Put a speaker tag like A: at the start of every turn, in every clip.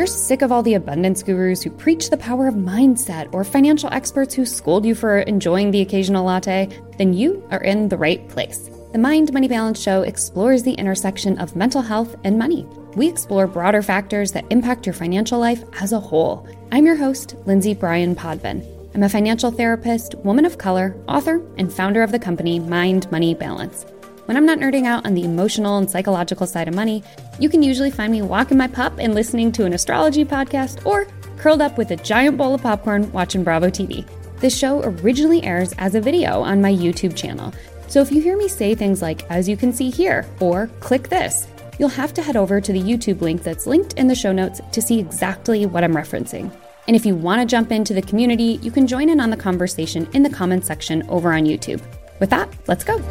A: you're sick of all the abundance gurus who preach the power of mindset or financial experts who scold you for enjoying the occasional latte, then you are in the right place. The Mind Money Balance Show explores the intersection of mental health and money. We explore broader factors that impact your financial life as a whole. I'm your host, Lindsay Bryan Podvin. I'm a financial therapist, woman of color, author, and founder of the company Mind Money Balance. When I'm not nerding out on the emotional and psychological side of money, you can usually find me walking my pup and listening to an astrology podcast or curled up with a giant bowl of popcorn watching Bravo TV. This show originally airs as a video on my YouTube channel. So if you hear me say things like, as you can see here, or click this, you'll have to head over to the YouTube link that's linked in the show notes to see exactly what I'm referencing. And if you want to jump into the community, you can join in on the conversation in the comments section over on YouTube. With that, let's go.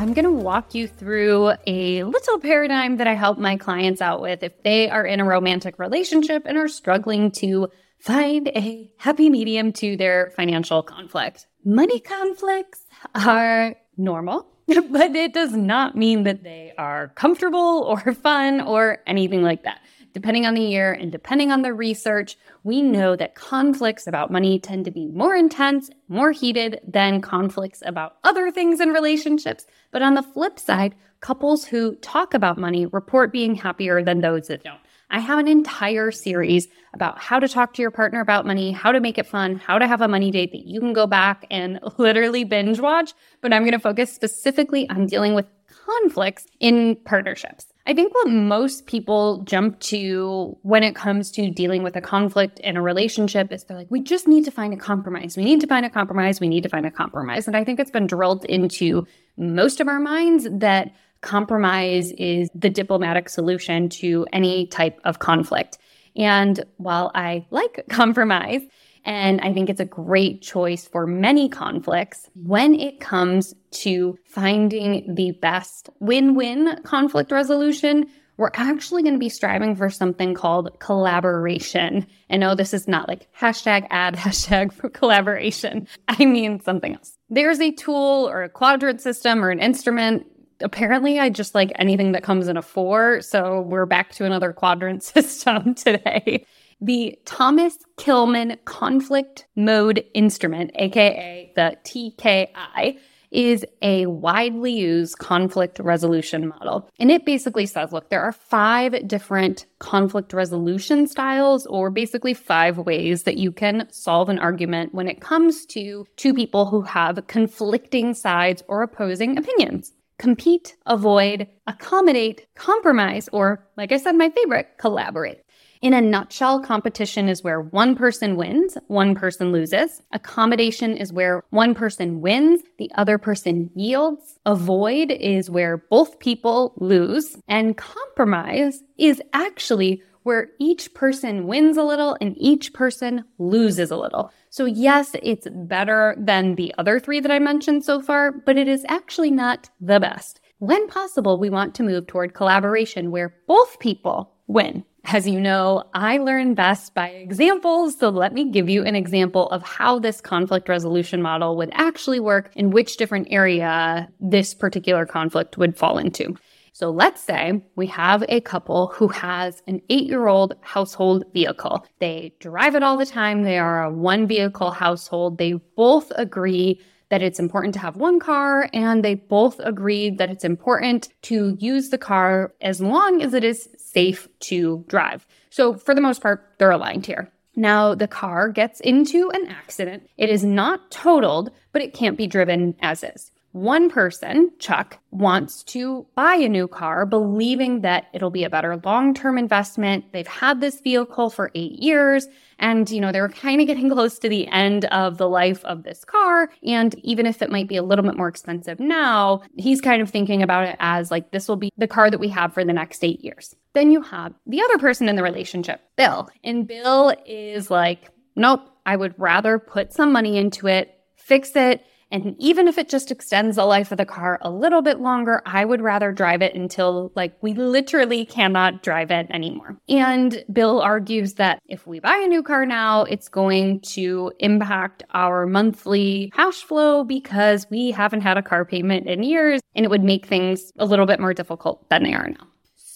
A: I'm going to walk you through a little paradigm that I help my clients out with if they are in a romantic relationship and are struggling to find a happy medium to their financial conflict. Money conflicts are normal, but it does not mean that they are comfortable or fun or anything like that depending on the year and depending on the research, we know that conflicts about money tend to be more intense, more heated than conflicts about other things in relationships. But on the flip side, couples who talk about money report being happier than those that don't. I have an entire series about how to talk to your partner about money, how to make it fun, how to have a money date that you can go back and literally binge watch. But I'm going to focus specifically on dealing with conflicts in partnerships. I think what most people jump to when it comes to dealing with a conflict in a relationship is they're like, we just need to find a compromise. We need to find a compromise. We need to find a compromise. And I think it's been drilled into most of our minds that compromise is the diplomatic solution to any type of conflict. And while I like compromise, and I think it's a great choice for many conflicts when it comes to finding the best win win conflict resolution. We're actually going to be striving for something called collaboration. And no, this is not like hashtag ad, hashtag for collaboration. I mean something else. There's a tool or a quadrant system or an instrument apparently I just like anything that comes in a four. So we're back to another quadrant system today the Thomas Kilmann Conflict Mode Instrument, aka the TKI, is a widely used conflict resolution model. And it basically says look, there are five different conflict resolution styles, or basically five ways that you can solve an argument when it comes to two people who have conflicting sides or opposing opinions. Compete, avoid, accommodate, compromise, or, like I said, my favorite, collaborate. In a nutshell, competition is where one person wins, one person loses. Accommodation is where one person wins, the other person yields. Avoid is where both people lose. And compromise is actually where each person wins a little and each person loses a little. So, yes, it's better than the other three that I mentioned so far, but it is actually not the best. When possible, we want to move toward collaboration where both people win. As you know, I learn best by examples, so let me give you an example of how this conflict resolution model would actually work and which different area this particular conflict would fall into. So let's say we have a couple who has an eight year old household vehicle. They drive it all the time. They are a one vehicle household. They both agree that it's important to have one car and they both agree that it's important to use the car as long as it is safe to drive. So, for the most part, they're aligned here. Now, the car gets into an accident. It is not totaled, but it can't be driven as is. One person, Chuck, wants to buy a new car, believing that it'll be a better long term investment. They've had this vehicle for eight years, and, you know, they were kind of getting close to the end of the life of this car. And even if it might be a little bit more expensive now, he's kind of thinking about it as like, this will be the car that we have for the next eight years. Then you have the other person in the relationship, Bill. And Bill is like, nope, I would rather put some money into it, fix it, and even if it just extends the life of the car a little bit longer, I would rather drive it until like we literally cannot drive it anymore. And Bill argues that if we buy a new car now, it's going to impact our monthly cash flow because we haven't had a car payment in years and it would make things a little bit more difficult than they are now.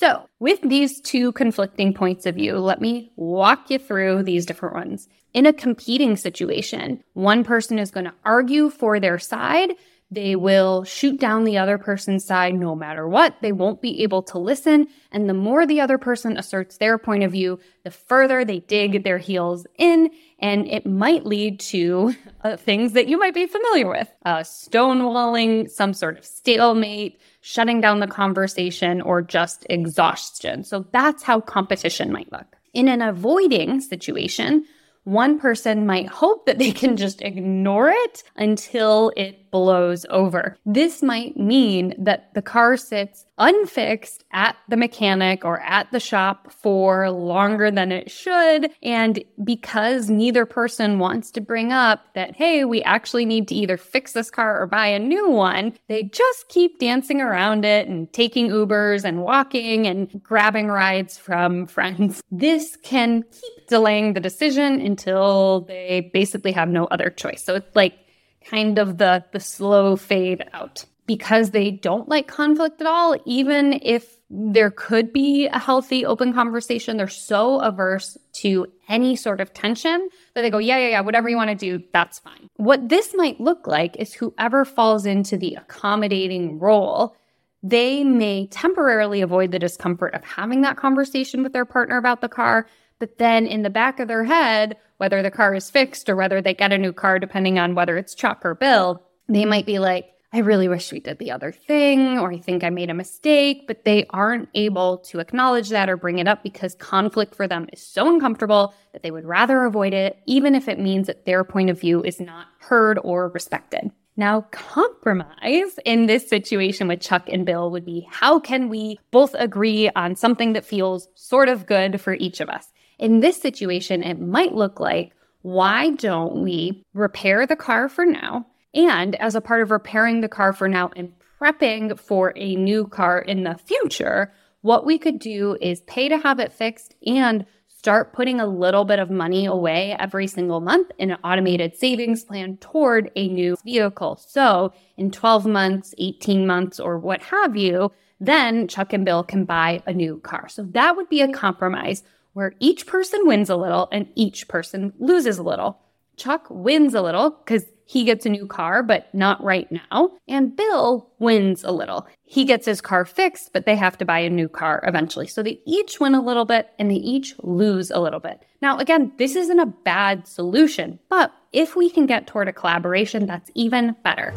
A: So, with these two conflicting points of view, let me walk you through these different ones. In a competing situation, one person is going to argue for their side they will shoot down the other person's side no matter what. They won't be able to listen. And the more the other person asserts their point of view, the further they dig their heels in. And it might lead to uh, things that you might be familiar with uh, stonewalling, some sort of stalemate, shutting down the conversation, or just exhaustion. So that's how competition might look. In an avoiding situation, one person might hope that they can just ignore it until it blows over. This might mean that the car sits unfixed at the mechanic or at the shop for longer than it should. And because neither person wants to bring up that, hey, we actually need to either fix this car or buy a new one, they just keep dancing around it and taking Ubers and walking and grabbing rides from friends. This can keep delaying the decision until they basically have no other choice. So it's like kind of the, the slow fade out because they don't like conflict at all, even if there could be a healthy open conversation, they're so averse to any sort of tension that they go, yeah, yeah, yeah, whatever you want to do, that's fine. What this might look like is whoever falls into the accommodating role, they may temporarily avoid the discomfort of having that conversation with their partner about the car. But then in the back of their head, whether the car is fixed or whether they get a new car, depending on whether it's Chuck or Bill, they might be like, I really wish we did the other thing, or I think I made a mistake, but they aren't able to acknowledge that or bring it up because conflict for them is so uncomfortable that they would rather avoid it, even if it means that their point of view is not heard or respected. Now, compromise in this situation with Chuck and Bill would be how can we both agree on something that feels sort of good for each of us? In this situation, it might look like why don't we repair the car for now? And as a part of repairing the car for now and prepping for a new car in the future, what we could do is pay to have it fixed and start putting a little bit of money away every single month in an automated savings plan toward a new vehicle. So in 12 months, 18 months, or what have you, then Chuck and Bill can buy a new car. So that would be a compromise where each person wins a little and each person loses a little. Chuck wins a little because he gets a new car, but not right now. And Bill wins a little. He gets his car fixed, but they have to buy a new car eventually. So they each win a little bit and they each lose a little bit. Now, again, this isn't a bad solution, but if we can get toward a collaboration, that's even better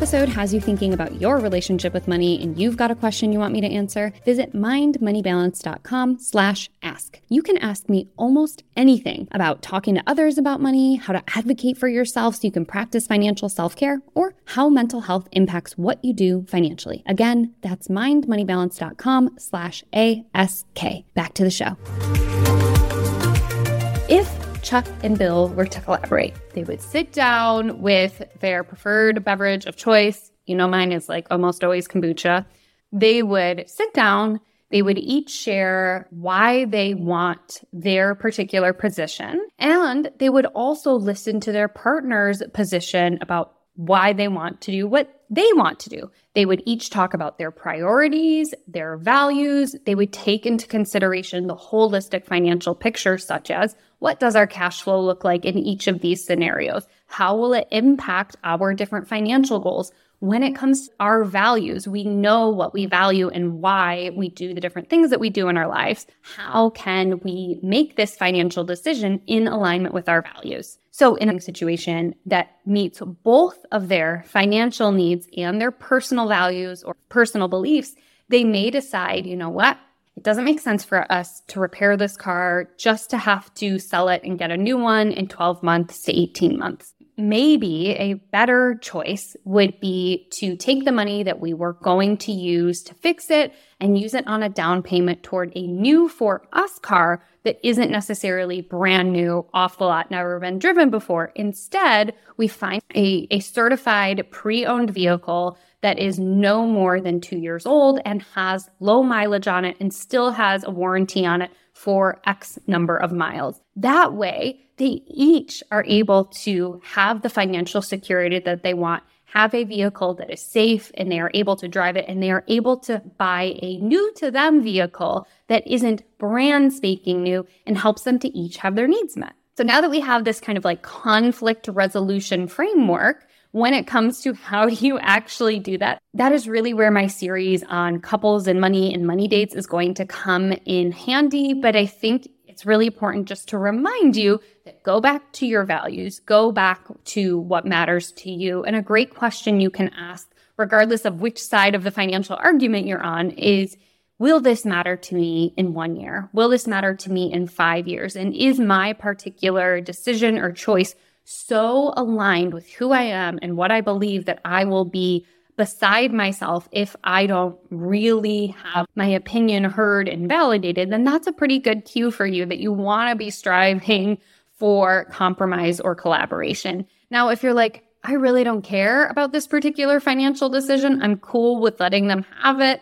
A: episode has you thinking about your relationship with money and you've got a question you want me to answer, visit mindmoneybalance.com slash ask. You can ask me almost anything about talking to others about money, how to advocate for yourself so you can practice financial self-care, or how mental health impacts what you do financially. Again, that's mindmoneybalance.com slash ASK. Back to the show. Chuck and Bill were to collaborate. They would sit down with their preferred beverage of choice. You know, mine is like almost always kombucha. They would sit down. They would each share why they want their particular position. And they would also listen to their partner's position about why they want to do what they want to do. They would each talk about their priorities, their values. They would take into consideration the holistic financial picture, such as what does our cash flow look like in each of these scenarios? How will it impact our different financial goals? When it comes to our values, we know what we value and why we do the different things that we do in our lives. How can we make this financial decision in alignment with our values? So, in a situation that meets both of their financial needs and their personal values or personal beliefs, they may decide, you know what? It doesn't make sense for us to repair this car just to have to sell it and get a new one in 12 months to 18 months. Maybe a better choice would be to take the money that we were going to use to fix it and use it on a down payment toward a new for us car that isn't necessarily brand new, off the lot, never been driven before. Instead, we find a, a certified pre owned vehicle that is no more than two years old and has low mileage on it and still has a warranty on it for X number of miles. That way, they each are able to have the financial security that they want have a vehicle that is safe and they are able to drive it and they are able to buy a new to them vehicle that isn't brand spanking new and helps them to each have their needs met. So now that we have this kind of like conflict resolution framework, when it comes to how do you actually do that, that is really where my series on couples and money and money dates is going to come in handy. But I think it's really important just to remind you that go back to your values, go back to what matters to you. And a great question you can ask, regardless of which side of the financial argument you're on, is Will this matter to me in one year? Will this matter to me in five years? And is my particular decision or choice so aligned with who I am and what I believe that I will be beside myself if I don't really have my opinion heard and validated, then that's a pretty good cue for you that you want to be striving for compromise or collaboration. Now, if you're like, I really don't care about this particular financial decision, I'm cool with letting them have it,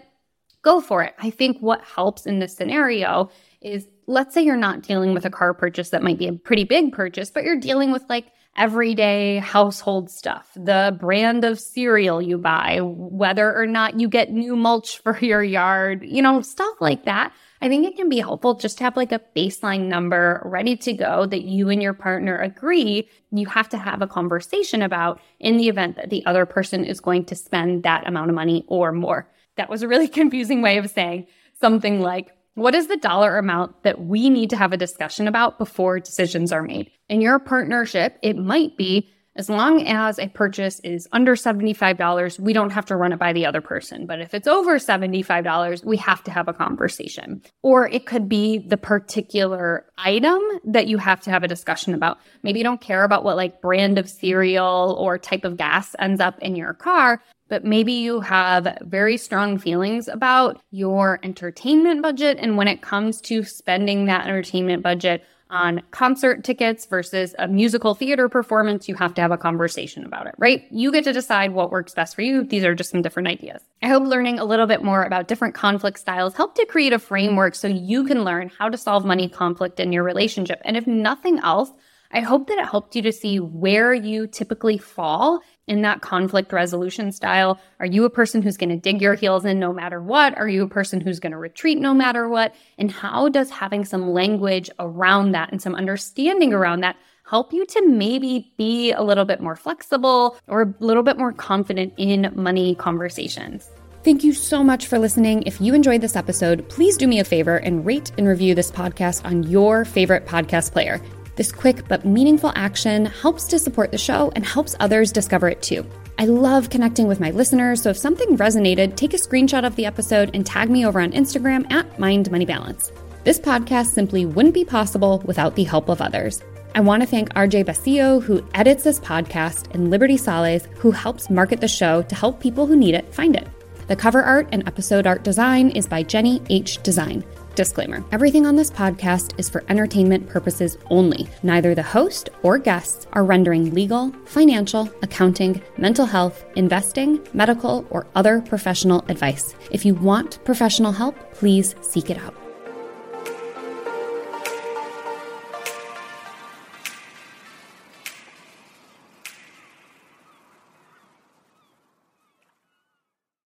A: go for it. I think what helps in this scenario is let's say you're not dealing with a car purchase that might be a pretty big purchase, but you're dealing with like everyday household stuff, the brand of cereal you buy, whether or not you get new mulch for your yard, you know, stuff like that. I think it can be helpful just to have like a baseline number ready to go that you and your partner agree you have to have a conversation about in the event that the other person is going to spend that amount of money or more. That was a really confusing way of saying something like, what is the dollar amount that we need to have a discussion about before decisions are made? In your partnership, it might be as long as a purchase is under $75, we don't have to run it by the other person. But if it's over $75, we have to have a conversation. Or it could be the particular item that you have to have a discussion about. Maybe you don't care about what like brand of cereal or type of gas ends up in your car, but maybe you have very strong feelings about your entertainment budget. And when it comes to spending that entertainment budget on concert tickets versus a musical theater performance, you have to have a conversation about it, right? You get to decide what works best for you. These are just some different ideas. I hope learning a little bit more about different conflict styles help to create a framework so you can learn how to solve money conflict in your relationship. And if nothing else, I hope that it helped you to see where you typically fall in that conflict resolution style. Are you a person who's going to dig your heels in no matter what? Are you a person who's going to retreat no matter what? And how does having some language around that and some understanding around that help you to maybe be a little bit more flexible or a little bit more confident in money conversations? Thank you so much for listening. If you enjoyed this episode, please do me a favor and rate and review this podcast on your favorite podcast player. This quick but meaningful action helps to support the show and helps others discover it too. I love connecting with my listeners, so if something resonated, take a screenshot of the episode and tag me over on Instagram at Mind Money Balance. This podcast simply wouldn't be possible without the help of others. I want to thank RJ Basillo, who edits this podcast, and Liberty Sales, who helps market the show to help people who need it find it. The cover art and episode art design is by Jenny H. Design. Disclaimer Everything on this podcast is for entertainment purposes only. Neither the host or guests are rendering legal, financial, accounting, mental health, investing, medical, or other professional advice. If you want professional help, please seek it out.